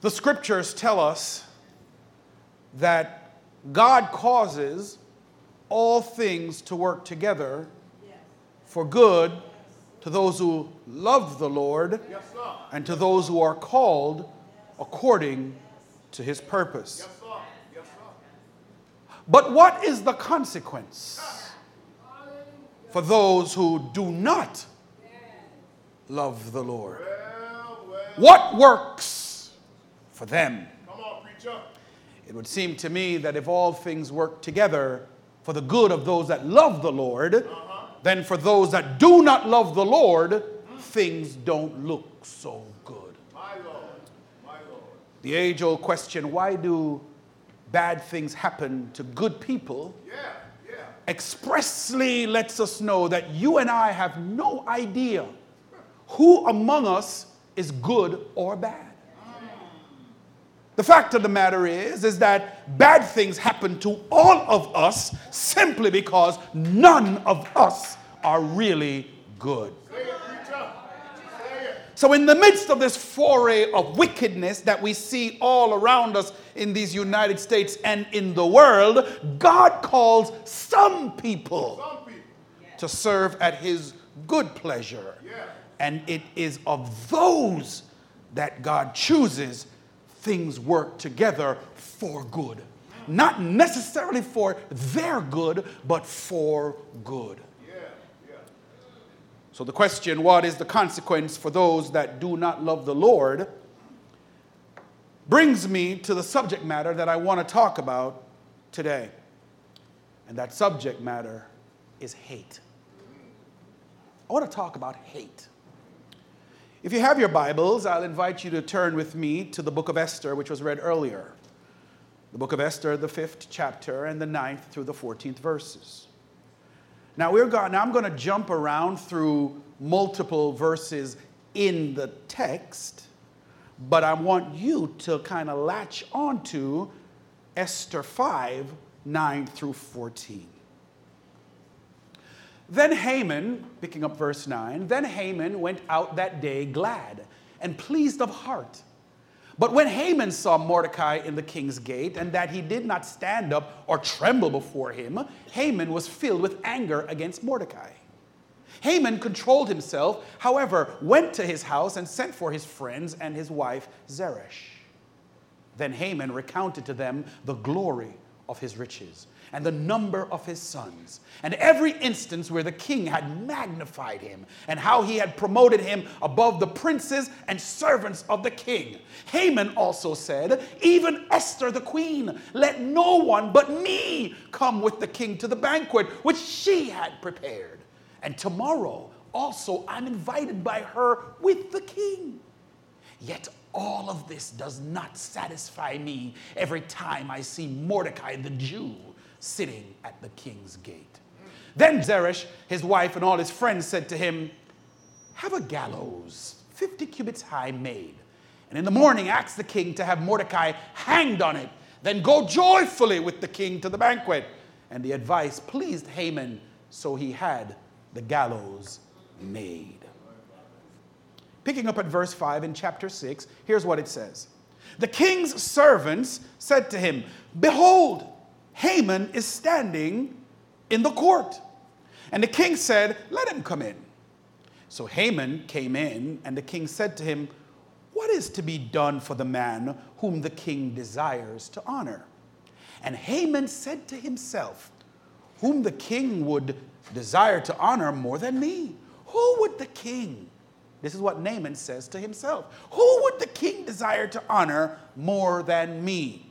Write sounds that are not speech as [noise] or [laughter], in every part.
The scriptures tell us that God causes all things to work together for good to those who love the Lord and to those who are called according to his purpose. But what is the consequence for those who do not love the Lord? What works for them? It would seem to me that if all things work together for the good of those that love the Lord, uh-huh. then for those that do not love the Lord, things don't look so good. My Lord, my Lord. The age old question why do bad things happen to good people? Yeah. Expressly lets us know that you and I have no idea who among us is good or bad. The fact of the matter is, is that bad things happen to all of us simply because none of us are really good. So, in the midst of this foray of wickedness that we see all around us in these United States and in the world, God calls some people to serve at His good pleasure. And it is of those that God chooses things work together for good. Not necessarily for their good, but for good. So, the question, what is the consequence for those that do not love the Lord, brings me to the subject matter that I want to talk about today. And that subject matter is hate. I want to talk about hate. If you have your Bibles, I'll invite you to turn with me to the book of Esther, which was read earlier. The book of Esther, the fifth chapter, and the ninth through the 14th verses. Now, we're going, now I'm going to jump around through multiple verses in the text, but I want you to kind of latch onto Esther 5 9 through 14. Then Haman, picking up verse 9, then Haman went out that day glad and pleased of heart. But when Haman saw Mordecai in the king's gate, and that he did not stand up or tremble before him, Haman was filled with anger against Mordecai. Haman controlled himself, however, went to his house and sent for his friends and his wife Zeresh. Then Haman recounted to them the glory of his riches and the number of his sons, and every instance where the king had magnified him, and how he had promoted him above the princes and servants of the king. Haman also said, Even Esther the queen, let no one but me come with the king to the banquet which she had prepared. And tomorrow also I'm invited by her with the king. Yet all of this does not satisfy me every time I see Mordecai the Jew sitting at the king's gate. Then Zeresh, his wife, and all his friends said to him, Have a gallows 50 cubits high made, and in the morning ask the king to have Mordecai hanged on it. Then go joyfully with the king to the banquet. And the advice pleased Haman, so he had the gallows made. Picking up at verse 5 in chapter 6, here's what it says The king's servants said to him, Behold, Haman is standing in the court. And the king said, Let him come in. So Haman came in, and the king said to him, What is to be done for the man whom the king desires to honor? And Haman said to himself, Whom the king would desire to honor more than me? Who would the king? This is what Naaman says to himself. Who would the king desire to honor more than me?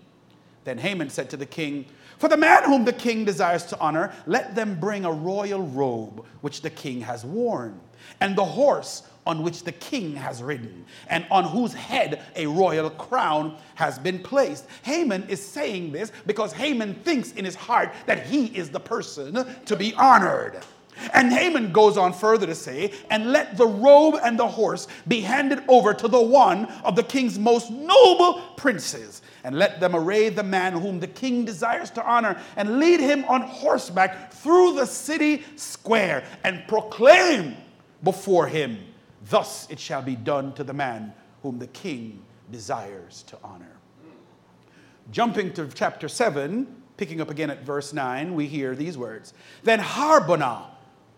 Then Haman said to the king, for the man whom the king desires to honor, let them bring a royal robe which the king has worn, and the horse on which the king has ridden, and on whose head a royal crown has been placed. Haman is saying this because Haman thinks in his heart that he is the person to be honored. And Haman goes on further to say, and let the robe and the horse be handed over to the one of the king's most noble princes, and let them array the man whom the king desires to honor, and lead him on horseback through the city square, and proclaim before him, Thus it shall be done to the man whom the king desires to honor. Jumping to chapter 7, picking up again at verse 9, we hear these words Then Harbonah,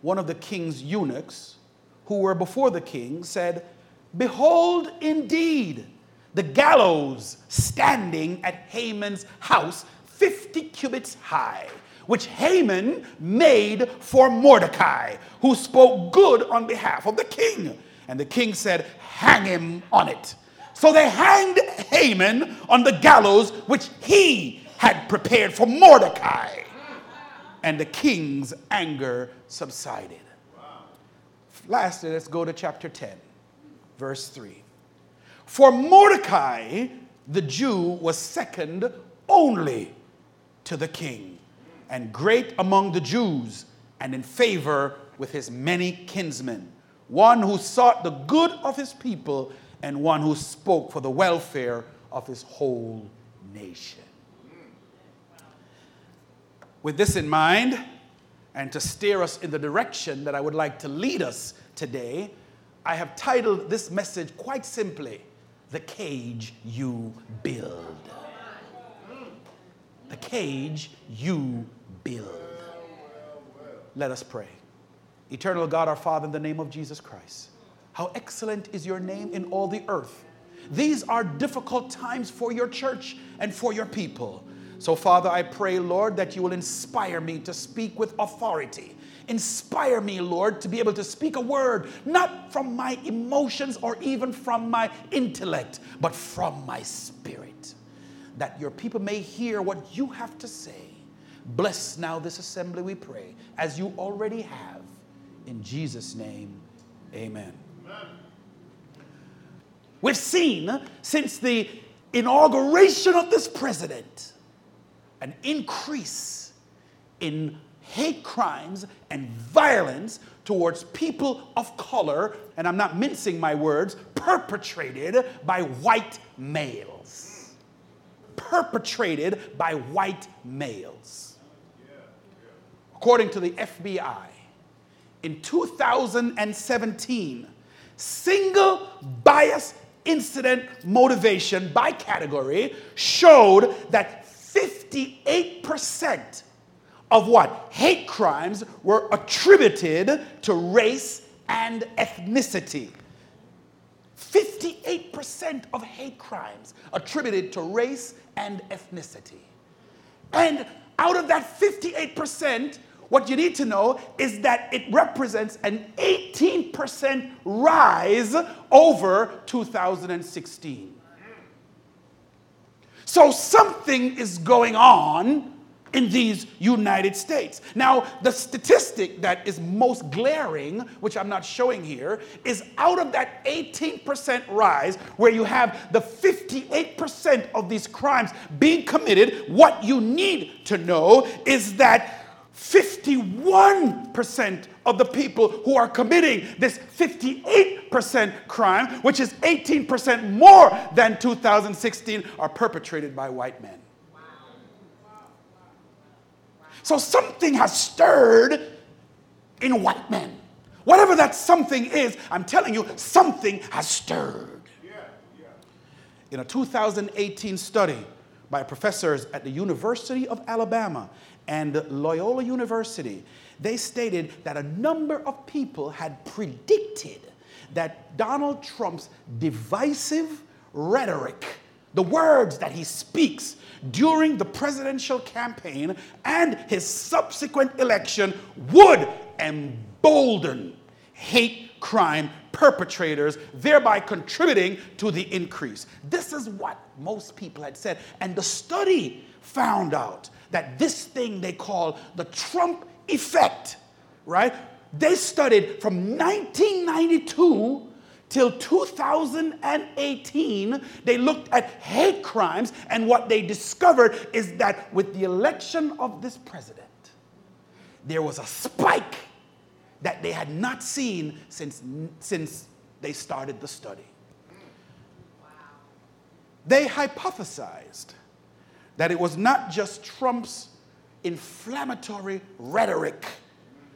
one of the king's eunuchs, who were before the king, said, Behold, indeed, the gallows standing at Haman's house, 50 cubits high, which Haman made for Mordecai, who spoke good on behalf of the king. And the king said, Hang him on it. So they hanged Haman on the gallows which he had prepared for Mordecai. And the king's anger subsided. Lastly, let's go to chapter 10, verse 3. For Mordecai, the Jew, was second only to the king, and great among the Jews, and in favor with his many kinsmen, one who sought the good of his people and one who spoke for the welfare of his whole nation. With this in mind, and to steer us in the direction that I would like to lead us today, I have titled this message quite simply The Cage You Build. The Cage You Build. Let us pray. Eternal God, our Father, in the name of Jesus Christ. How excellent is your name in all the earth. These are difficult times for your church and for your people. So, Father, I pray, Lord, that you will inspire me to speak with authority. Inspire me, Lord, to be able to speak a word, not from my emotions or even from my intellect, but from my spirit, that your people may hear what you have to say. Bless now this assembly, we pray, as you already have. In Jesus' name, amen. We've seen since the inauguration of this president an increase in hate crimes and violence towards people of color, and I'm not mincing my words, perpetrated by white males. Perpetrated by white males. According to the FBI, in 2017, single bias incident motivation by category showed that 58% of what? Hate crimes were attributed to race and ethnicity. 58% of hate crimes attributed to race and ethnicity. And out of that 58%, what you need to know is that it represents an 18% rise over 2016. So something is going on in these United States. Now, the statistic that is most glaring, which I'm not showing here, is out of that 18% rise, where you have the 58% of these crimes being committed, what you need to know is that 51% of the people who are committing this 58% crime, which is 18% more than 2016, are perpetrated by white men. So something has stirred in white men. Whatever that something is, I'm telling you, something has stirred. In a 2018 study by professors at the University of Alabama, and Loyola University, they stated that a number of people had predicted that Donald Trump's divisive rhetoric, the words that he speaks during the presidential campaign and his subsequent election, would embolden hate crime perpetrators, thereby contributing to the increase. This is what most people had said. And the study found out that this thing they call the Trump effect, right? They studied from 1992 till 2018, they looked at hate crimes, and what they discovered is that with the election of this president, there was a spike that they had not seen since, since they started the study. Wow. They hypothesized that it was not just Trump's inflammatory rhetoric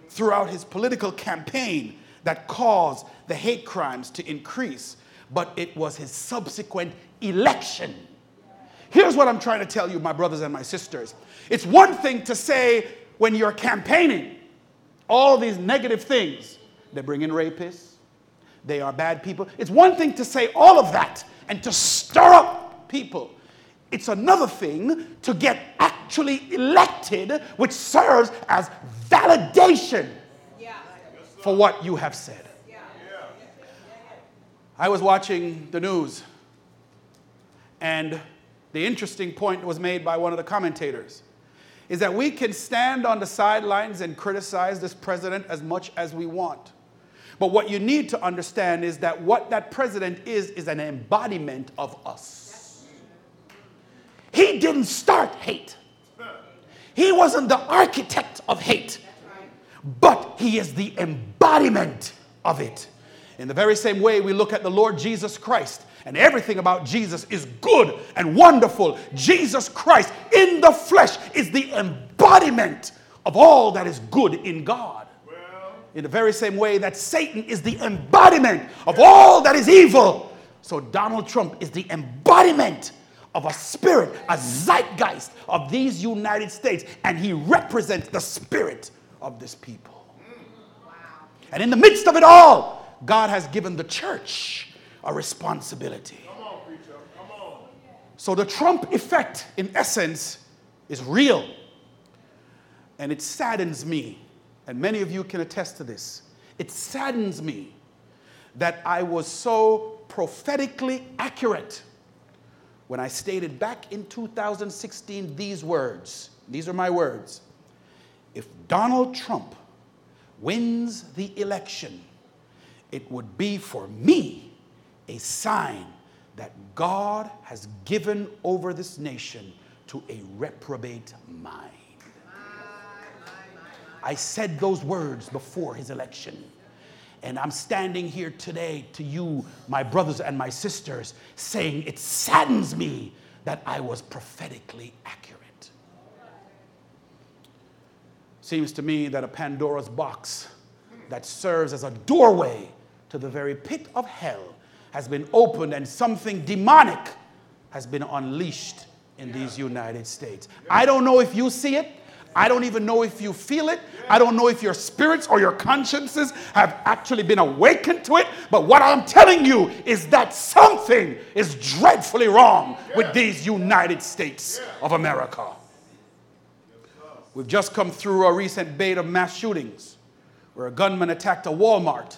throughout his political campaign that caused the hate crimes to increase, but it was his subsequent election. Here's what I'm trying to tell you, my brothers and my sisters. It's one thing to say when you're campaigning all these negative things. They bring in rapists, they are bad people. It's one thing to say all of that and to stir up people. It's another thing to get actually elected, which serves as validation for what you have said. I was watching the news, and the interesting point was made by one of the commentators is that we can stand on the sidelines and criticize this president as much as we want. But what you need to understand is that what that president is, is an embodiment of us. He didn't start hate, he wasn't the architect of hate, but he is the embodiment of it. In the very same way, we look at the Lord Jesus Christ, and everything about Jesus is good and wonderful. Jesus Christ in the flesh is the embodiment of all that is good in God. In the very same way that Satan is the embodiment of all that is evil. So Donald Trump is the embodiment of a spirit, a zeitgeist of these United States, and he represents the spirit of this people. And in the midst of it all, God has given the church a responsibility. Come on, preacher. Come on. So the Trump effect, in essence, is real. And it saddens me, and many of you can attest to this. It saddens me that I was so prophetically accurate when I stated back in 2016 these words. These are my words. If Donald Trump wins the election, it would be for me a sign that God has given over this nation to a reprobate mind. I said those words before his election. And I'm standing here today to you, my brothers and my sisters, saying it saddens me that I was prophetically accurate. Seems to me that a Pandora's box that serves as a doorway to the very pit of hell has been opened and something demonic has been unleashed in these United States. I don't know if you see it. I don't even know if you feel it. I don't know if your spirits or your consciences have actually been awakened to it. But what I'm telling you is that something is dreadfully wrong with these United States of America. We've just come through a recent bait of mass shootings where a gunman attacked a Walmart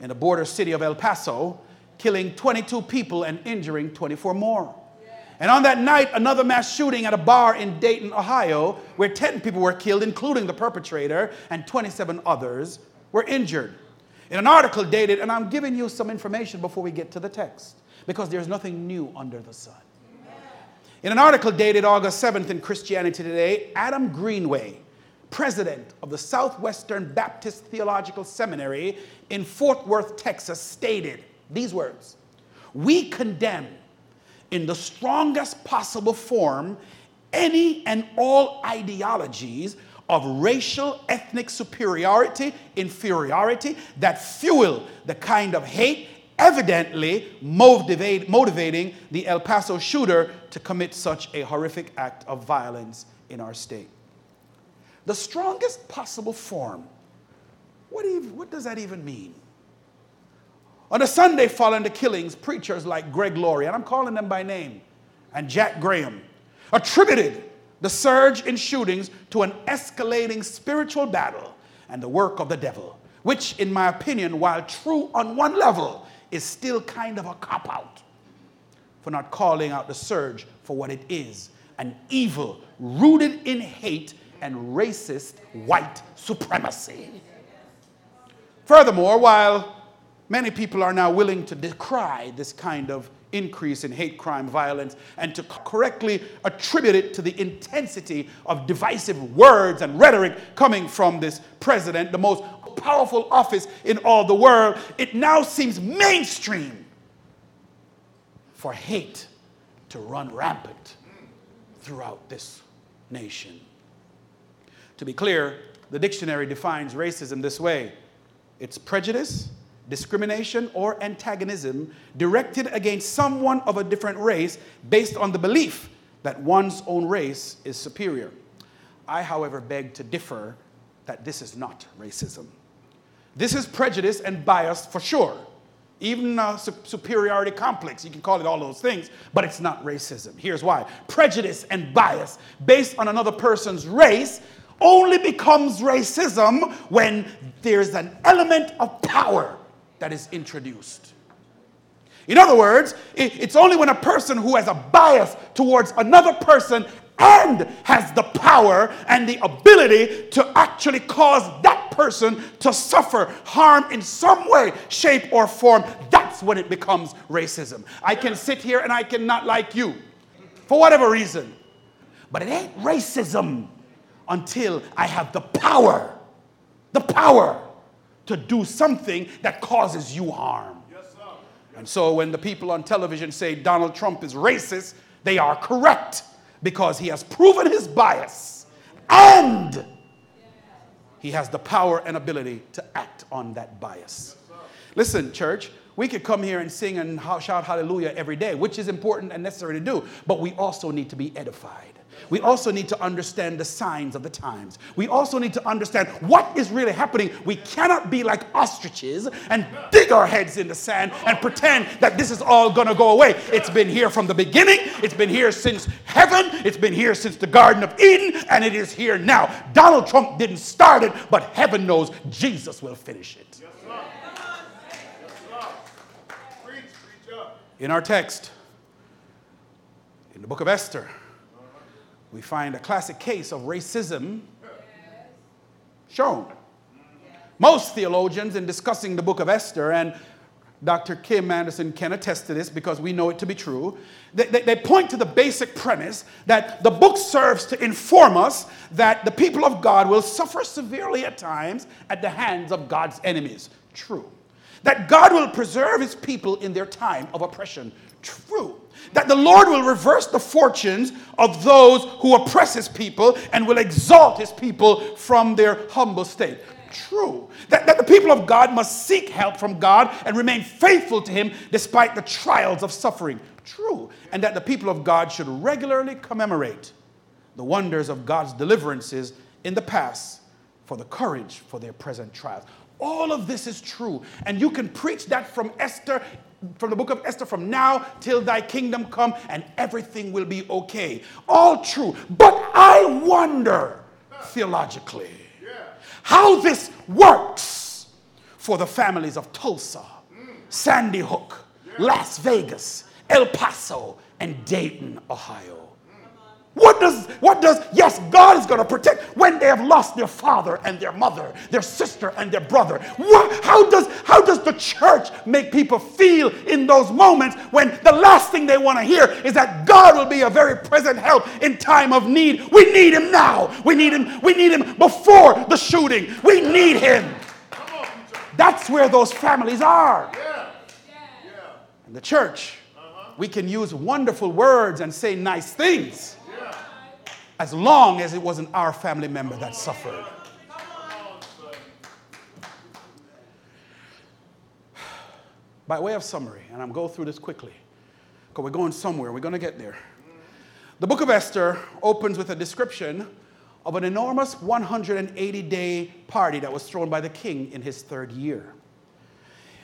in the border city of El Paso, killing 22 people and injuring 24 more. And on that night, another mass shooting at a bar in Dayton, Ohio, where 10 people were killed, including the perpetrator, and 27 others were injured. In an article dated, and I'm giving you some information before we get to the text, because there's nothing new under the sun. In an article dated August 7th in Christianity Today, Adam Greenway, president of the Southwestern Baptist Theological Seminary in Fort Worth, Texas, stated these words We condemn in the strongest possible form any and all ideologies of racial ethnic superiority, inferiority that fuel the kind of hate evidently motivate, motivating the El Paso shooter to commit such a horrific act of violence in our state the strongest possible form. What, even, what does that even mean? On the Sunday following the killings, preachers like Greg Laurie, and I'm calling them by name, and Jack Graham, attributed the surge in shootings to an escalating spiritual battle and the work of the devil, which, in my opinion, while true on one level, is still kind of a cop out for not calling out the surge for what it is an evil rooted in hate and racist white supremacy. Furthermore, while many people are now willing to decry this kind of increase in hate crime violence and to correctly attribute it to the intensity of divisive words and rhetoric coming from this president, the most powerful office in all the world, it now seems mainstream for hate to run rampant throughout this nation. To be clear, the dictionary defines racism this way it's prejudice discrimination, or antagonism directed against someone of a different race based on the belief that one's own race is superior. I, however, beg to differ that this is not racism. This is prejudice and bias for sure. Even a superiority complex, you can call it all those things, but it's not racism. Here's why prejudice and bias based on another person's race only becomes racism when there's an element of power that is introduced. In other words, it's only when a person who has a bias towards another person and has the power and the ability to actually cause that person to suffer harm in some way, shape, or form, that's when it becomes racism. I can sit here and I cannot like you for whatever reason, but it ain't racism until I have the power, the power to do something that causes you harm. Yes, and so when the people on television say Donald Trump is racist, they are correct because he has proven his bias and he has the power and ability to act on that bias. Listen, church, we could come here and sing and shout hallelujah every day, which is important and necessary to do, but we also need to be edified. We also need to understand the signs of the times. We also need to understand what is really happening. We cannot be like ostriches and dig our heads in the sand and pretend that this is all going to go away. It's been here from the beginning, it's been here since heaven, it's been here since the Garden of Eden, and it is here now. Donald Trump didn't start it, but heaven knows Jesus will finish it. In our text, in the book of Esther, we find a classic case of racism shown. Most theologians, in discussing the book of Esther, and Dr. Kim Anderson can attest to this because we know it to be true. They, they, they, point to the basic premise that the book serves to inform us that the people of God will suffer severely at times at the hands of God's enemies. True. That God will preserve his people in their time of oppression. True that the Lord will reverse the fortunes of those who oppress his people and will exalt his people from their humble state. True. That, that the people of God must seek help from God and remain faithful to him despite the trials of suffering. True. And that the people of God should regularly commemorate the wonders of God's deliverances in the past for the courage for their present trials. All of this is true. And you can preach that from Esther from the book of Esther from now till thy kingdom come and everything will be okay. All true. But I wonder theologically how this works for the families of Tulsa, Sandy Hook, Las Vegas, El Paso, and Dayton, Ohio. What does, what does, yes, God is going to protect when they have lost their father and their mother, their sister and their brother. What, how, does, how does the church make people feel in those moments when the last thing they want to hear is that God will be a very present help in time of need? We need him now. We need him, we need him before the shooting. We need him. That's where those families are. And the church, we can use wonderful words and say nice things as long as it wasn't our family member that suffered. By way of summary, and I'm going through this quickly because we're going somewhere, we're going to get there. The book of Esther opens with a description of an enormous 180 day party that was thrown by the king in his third year.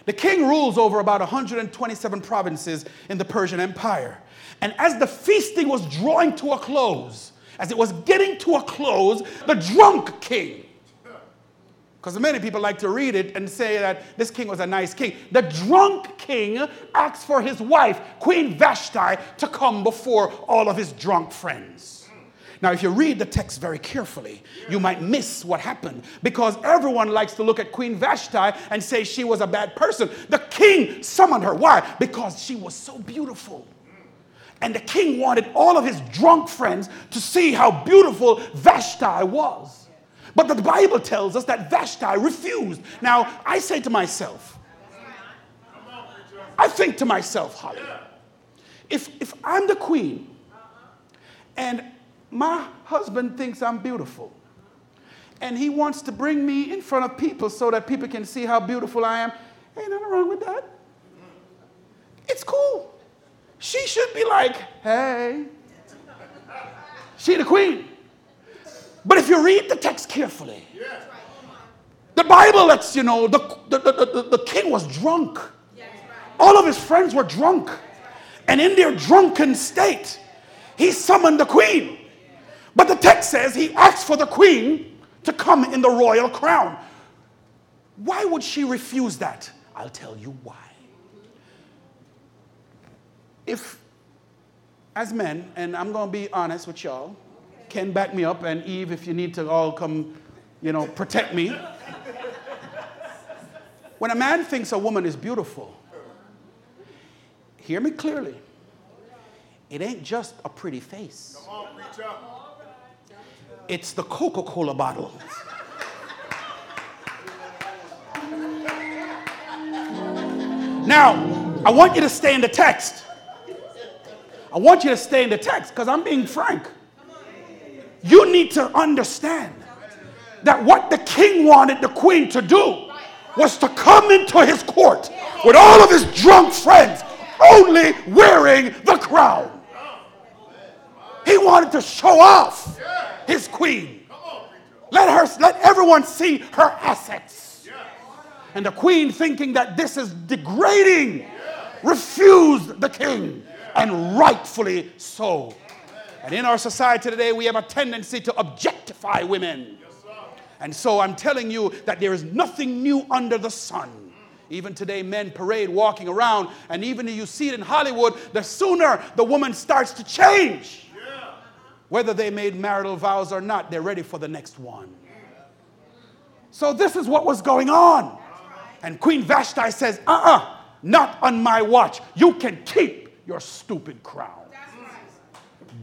The king rules over about 127 provinces in the Persian Empire. And as the feasting was drawing to a close, as it was getting to a close, the drunk king, because many people like to read it and say that this king was a nice king. The drunk king asked for his wife, Queen Vashti, to come before all of his drunk friends. Now, if you read the text very carefully, you might miss what happened because everyone likes to look at Queen Vashti and say she was a bad person. The king summoned her. Why? Because she was so beautiful. And the king wanted all of his drunk friends to see how beautiful Vashti was. But the Bible tells us that Vashti refused. Now, I say to myself, I think to myself, Holly, if, if I'm the queen and my husband thinks I'm beautiful and he wants to bring me in front of people so that people can see how beautiful I am, Ain't nothing wrong with that. It's cool. She should be like, hey. She the queen. But if you read the text carefully, the Bible lets you know the, the, the, the, king was drunk. All of his friends were drunk. And in their drunken state, he summoned the queen. But the text says he asked for the queen to come in the royal crown. Why would she refuse that? I'll tell you why. If, as men, and I'm going to be honest with y'all, Ken back me up, and Eve, if you need to all come, you know, protect me. When a man thinks a woman is beautiful, hear me clearly. It ain't just a pretty face. On, it's the Coca Cola bottle. now, I want you to stay in the text. I want you to stay in the text because I'm being frank. You need to understand that what the king wanted the queen to do was to come into his court with all of his drunk friends, only wearing the crown. He wanted to show off his queen. Let her let everyone see her assets. And the queen, thinking that this is degrading, refused the king, and rightfully so. And in our society today, we have a tendency to objectify women. And so I'm telling you that there is nothing new under the sun. Even today, men parade walking around, and even if you see it in Hollywood, the sooner the woman starts to change whether they made marital vows or not, they're ready for the next one. So, this is what was going on. And Queen Vashti says, uh uh-uh, uh not on my watch. You can keep your stupid crown.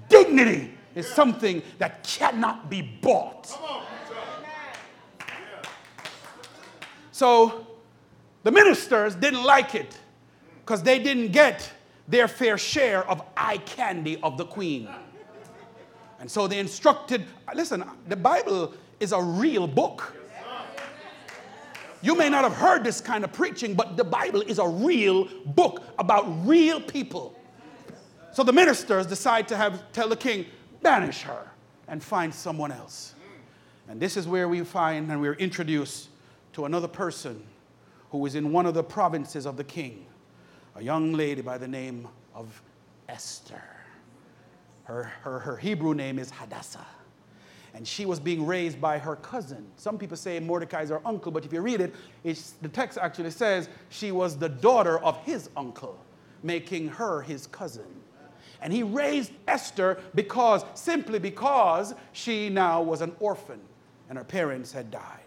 Dignity is something that cannot be bought. So, the ministers didn't like it because they didn't get their fair share of eye candy of the queen. And so they instructed, listen, the Bible is a real book. You may not have heard this kind of preaching, but the Bible is a real book about real people. So the ministers decide to have tell the king, banish her and find someone else. And this is where we find and we're introduced to another person who was in one of the provinces of the king, a young lady by the name of Esther. Her, her, her Hebrew name is Hadassah. And she was being raised by her cousin. Some people say Mordecai is her uncle, but if you read it, the text actually says she was the daughter of his uncle, making her his cousin. And he raised Esther because, simply because she now was an orphan and her parents had died.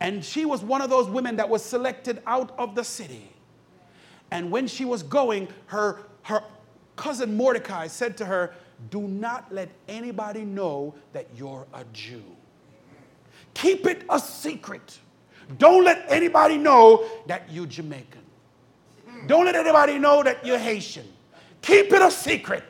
And she was one of those women that was selected out of the city. And when she was going, her, her cousin Mordecai said to her, do not let anybody know that you're a Jew. Keep it a secret. Don't let anybody know that you're Jamaican. Don't let anybody know that you're Haitian. Keep it a secret.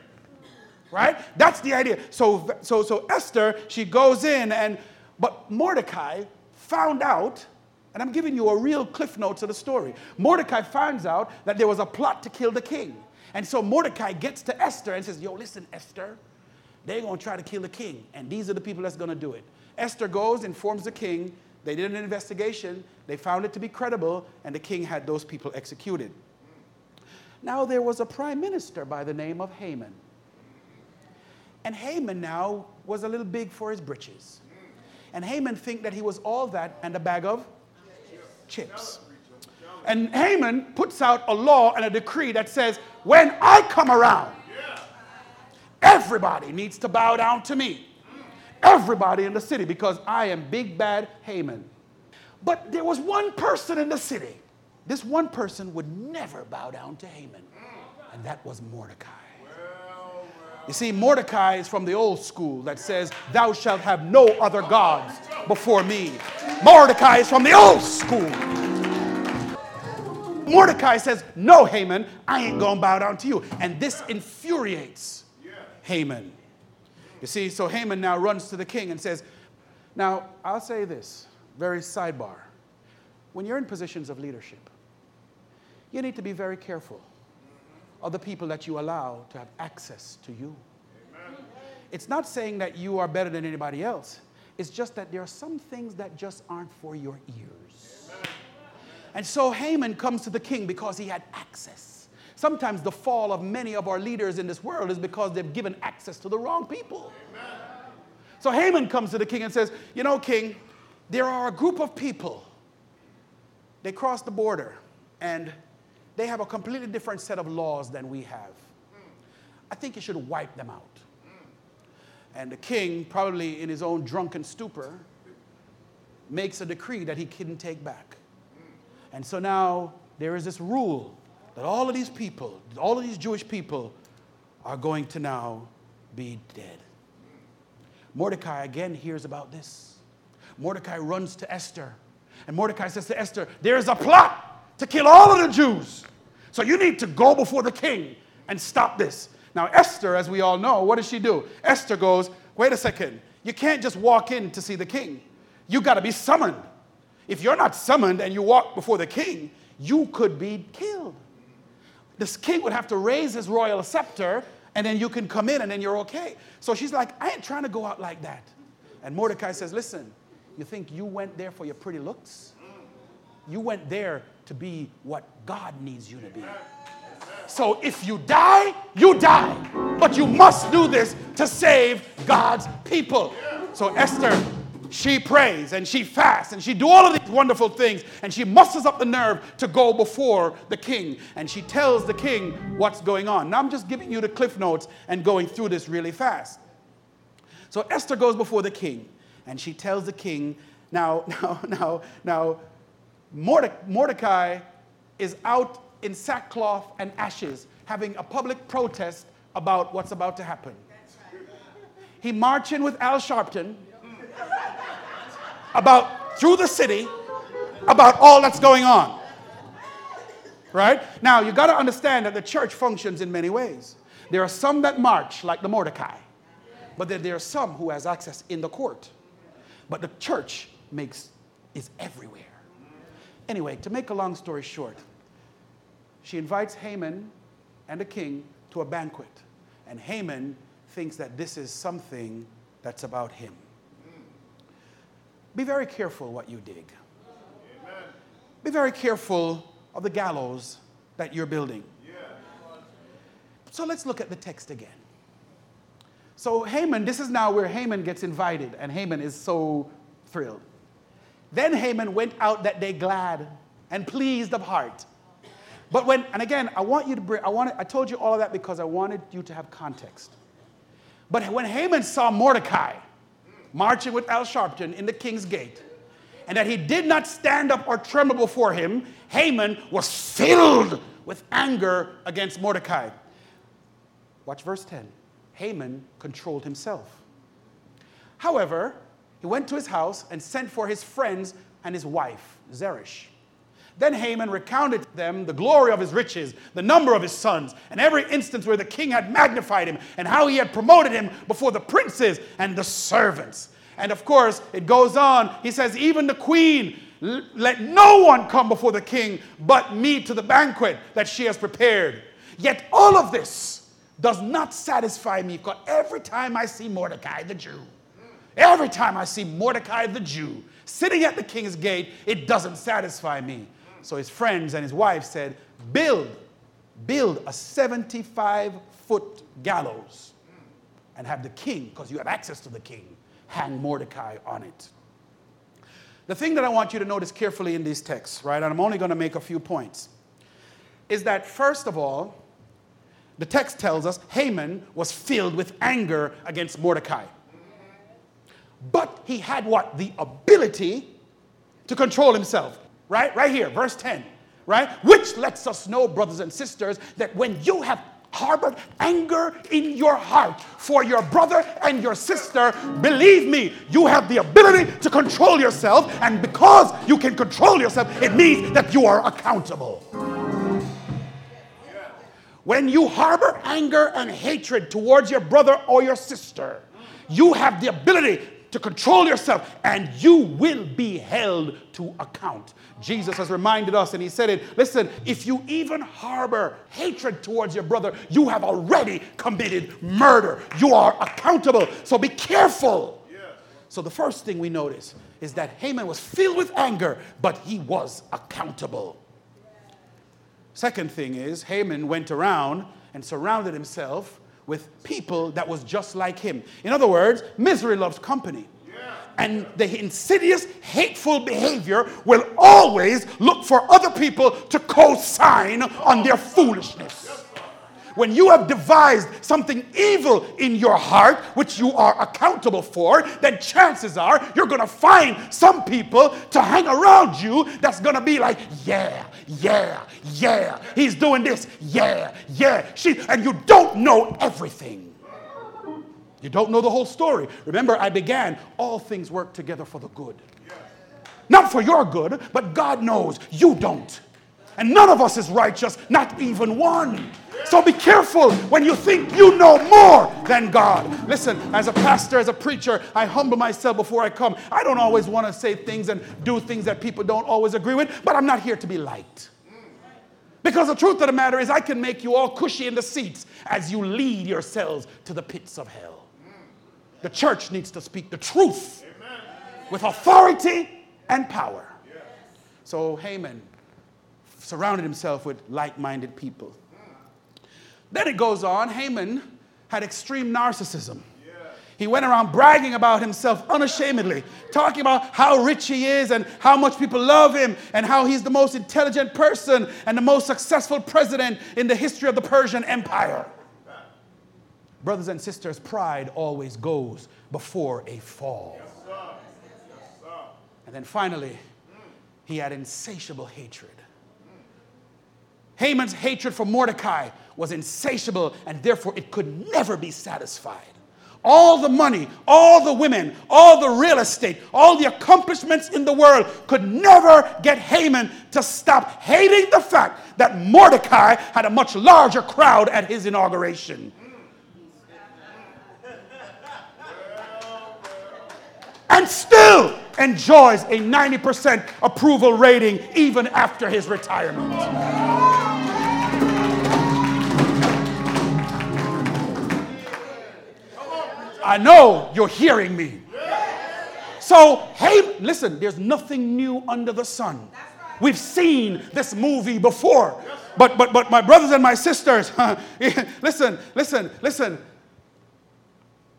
Right? That's the idea. So, so, so Esther, she goes in, and but Mordecai found out, and I'm giving you a real cliff notes of the story. Mordecai finds out that there was a plot to kill the king. And so Mordecai gets to Esther and says, Yo, listen, Esther, they're going to try to kill the king. And these are the people that's going to do it. Esther goes, informs the king. They did an investigation. They found it to be credible, and the king had those people executed. Now, there was a prime minister by the name of Haman. And Haman now was a little big for his britches. And Haman think that he was all that and a bag of chips. And Haman puts out a law and a decree that says, when I come around, everybody needs to bow down to me. Everybody in the city, because I am big bad Haman. But there was one person in the city. This one person would never bow down to Haman, and that was Mordecai. You see, Mordecai is from the old school that says, Thou shalt have no other gods before me. Mordecai is from the old school Mordecai says, No, Haman, I ain't going to bow down to you. And this infuriates Haman. You see, so Haman now runs to the king and says, Now, I'll say this very sidebar. When you're in positions of leadership, you need to be very careful of the people that you allow to have access to you. Amen. It's not saying that you are better than anybody else. It's just that there are some things that just aren't for your ears. And so Haman comes to the king because he had access. Sometimes the fall of many of our leaders in this world is because they've given access to the wrong people. Amen. So Haman comes to the king and says, You know, king, there are a group of people. They cross the border and they have a completely different set of laws than we have. I think you should wipe them out. And the king, probably in his own drunken stupor, makes a decree that he couldn't take back. And so now there is this rule that all of these people, all of these Jewish people, are going to now be dead. Mordecai again hears about this. Mordecai runs to Esther. And Mordecai says to Esther, There is a plot to kill all of the Jews. So you need to go before the king and stop this. Now, Esther, as we all know, what does she do? Esther goes, wait a second, you can't just walk in to see the king. You got to be summoned. If you're not summoned and you walk before the king, you could be killed. This king would have to raise his royal scepter and then you can come in and then you're okay. So she's like, I ain't trying to go out like that. And Mordecai says, Listen, you think you went there for your pretty looks? You went there to be what God needs you to be. So if you die, you die. But you must do this to save God's people. So Esther, she prays and she fasts and she do all of these wonderful things and she musters up the nerve to go before the king and she tells the king what's going on. Now I'm just giving you the cliff notes and going through this really fast. So Esther goes before the king and she tells the king, now, [laughs] now, now, now, Mordecai is out in sackcloth and ashes having a public protest about what's about to happen. He marching with Al Sharpton about through the city about all that's going on. Right? Now, you got to understand that the church functions in many ways. There are some that march like the Mordecai, but then there are some who has access in the court. But the church makes is everywhere. Anyway, to make a long story short, she invites Haman and the king to a banquet. And Haman thinks that this is something that's about him. Be very careful what you dig. Amen. Be very careful of the gallows that you're building. Yeah. So let's look at the text again. So Haman, this is now where Haman gets invited, and Haman is so thrilled. Then Haman went out that day glad and pleased of heart. But when, and again, I want you to bring, I, wanted, I told you all of that because I wanted you to have context. But when Haman saw Mordecai marching with Al Sharpton in the king's gate, and that he did not stand up or tremble before him, Haman was filled with anger against Mordecai. Watch verse 10. Haman controlled himself. However, he went to his house and sent for his friends and his wife, Zeresh. Then Haman recounted to them the glory of his riches, the number of his sons, and every instance where the king had magnified him, and how he had promoted him before the princes and the servants. And of course, it goes on. He says, Even the queen, let no one come before the king but me to the banquet that she has prepared. Yet all of this does not satisfy me, because every time I see Mordecai the Jew, every time I see Mordecai the Jew sitting at the king's gate, it doesn't satisfy me. So his friends and his wife said, Build, build a 75 foot gallows and have the king, because you have access to the king, hang Mordecai on it. The thing that I want you to notice carefully in these texts, right, and I'm only going to make a few points, is that first of all, the text tells us Haman was filled with anger against Mordecai. But he had what? The ability to control himself right? Right here, verse 10, right? Which lets us know, brothers and sisters, that when you have harbored anger in your heart for your brother and your sister, believe me, you have the ability to control yourself. And because you can control yourself, it means that you are accountable. When you harbor anger and hatred towards your brother or your sister, you have the ability to control yourself, and you will be held to account. Jesus has reminded us, and he said it listen, if you even harbor hatred towards your brother, you have already committed murder. You are accountable. So be careful. So the first thing we notice is that Haman was filled with anger, but he was accountable. Second thing is, Haman went around and surrounded himself with people that was just like him. In other words, misery loves company. And the insidious, hateful behavior will always look for other people to co sign on their foolishness. When you have devised something evil in your heart, which you are accountable for, then chances are you're going to find some people to hang around you that's going to be like, yeah, yeah, yeah, he's doing this, yeah, yeah, she, and you don't know everything. You don't know the whole story. Remember, I began, all things work together for the good. Not for your good, but God knows you don't. And none of us is righteous, not even one. So be careful when you think you know more than God. Listen, as a pastor, as a preacher, I humble myself before I come. I don't always want to say things and do things that people don't always agree with, but I'm not here to be liked. Because the truth of the matter is, I can make you all cushy in the seats as you lead yourselves to the pits of hell. The church needs to speak the truth with authority and power. So Haman surrounded himself with like minded people. Then it goes on Haman had extreme narcissism. He went around bragging about himself unashamedly, talking about how rich he is and how much people love him and how he's the most intelligent person and the most successful president in the history of the Persian Empire. Brothers and sisters, pride always goes before a fall. And then finally, he had insatiable hatred. Haman's hatred for Mordecai was insatiable and therefore it could never be satisfied. All the money, all the women, all the real estate, all the accomplishments in the world could never get Haman to stop hating the fact that Mordecai had a much larger crowd at his inauguration. And still enjoys a 90% approval rating even after his retirement. I know you're hearing me. So, hey, listen, there's nothing new under the sun. We've seen this movie before. But but but my brothers and my sisters, [laughs] listen, listen, listen.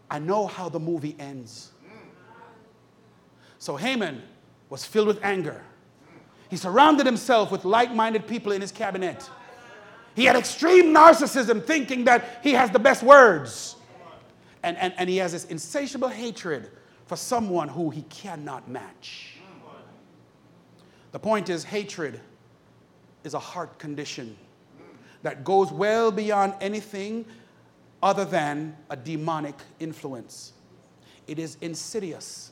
I know how the movie ends. So Haman was filled with anger. He surrounded himself with like-minded people in his cabinet. He had extreme narcissism, thinking that he has the best words and, and, and he has this insatiable hatred for someone who he cannot match. The point is, hatred is a heart condition that goes well beyond anything other than a demonic influence. It is insidious.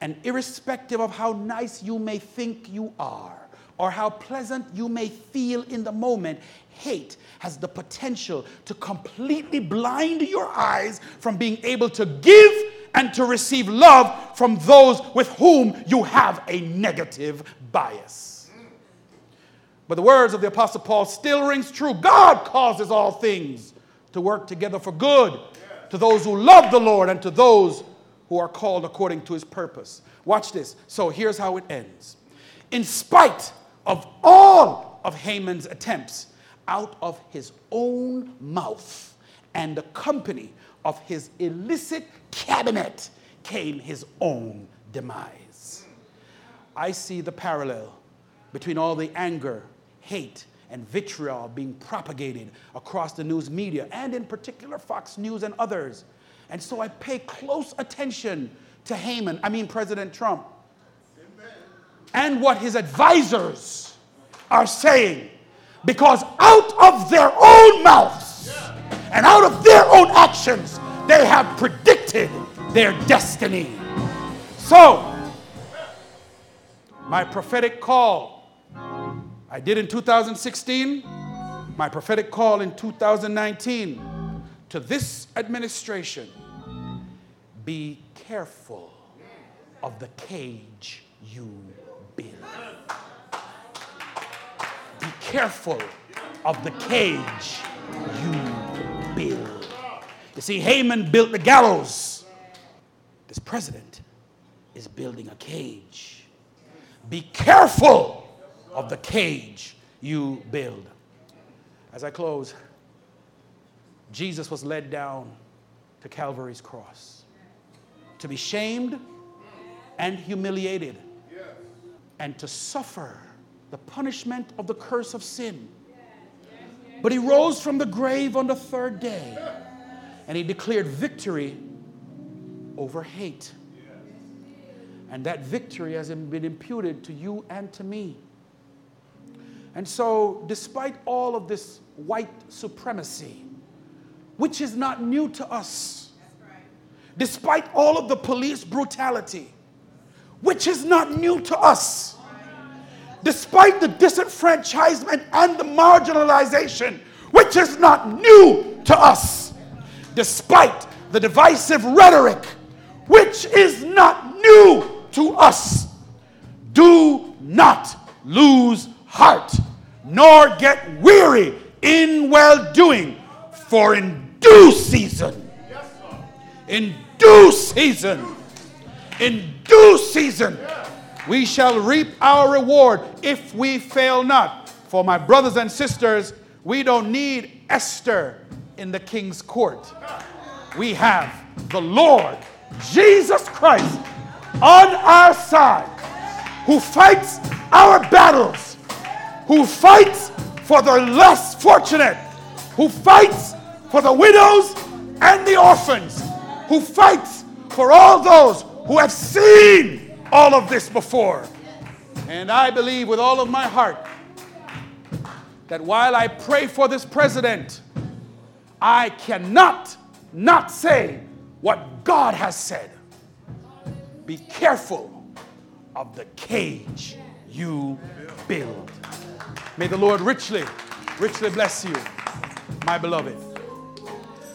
And irrespective of how nice you may think you are, or how pleasant you may feel in the moment, hate has the potential to completely blind your eyes from being able to give and to receive love from those with whom you have a negative bias. But the words of the apostle Paul still rings true. God causes all things to work together for good to those who love the Lord and to those who are called according to his purpose. Watch this. So here's how it ends. In spite of all of Haman's attempts, out of his own mouth and the company of his illicit cabinet came his own demise. I see the parallel between all the anger, hate, and vitriol being propagated across the news media, and in particular Fox News and others. And so I pay close attention to Haman, I mean President Trump, and what his advisors are saying because out of their own mouths and out of their own actions, they have predicted their destiny. So, my prophetic call, I did in 2016, my prophetic call in 2019 to this administration be careful of the cage you build. Careful of the cage you build. You see, Haman built the gallows. This president is building a cage. Be careful of the cage you build. As I close, Jesus was led down to Calvary's cross to be shamed and humiliated and to suffer the punishment of the curse of sin. But he rose from the grave on the third day and he declared victory over hate. And that victory has been imputed to you and to me. And so, despite all of this white supremacy, which is not new to us, despite all of the police brutality, which is not new to us, despite the disenfranchisement and the marginalization, which is not new to us, despite the divisive rhetoric, which is not new to us. Do not lose heart, nor get weary in well doing, for in due season, in due season, in due season, we shall reap our reward if we fail not. For my brothers and sisters, we don't need Esther in the king's court. We have the Lord Jesus Christ on our side who fights our battles, who fights for the less fortunate, who fights for the widows and the orphans, who fights for all those who have seen all of this before. And I believe with all of my heart that while I pray for this president, I cannot not say what God has said. Be careful of the cage you build. May the Lord richly, richly bless you, my beloved.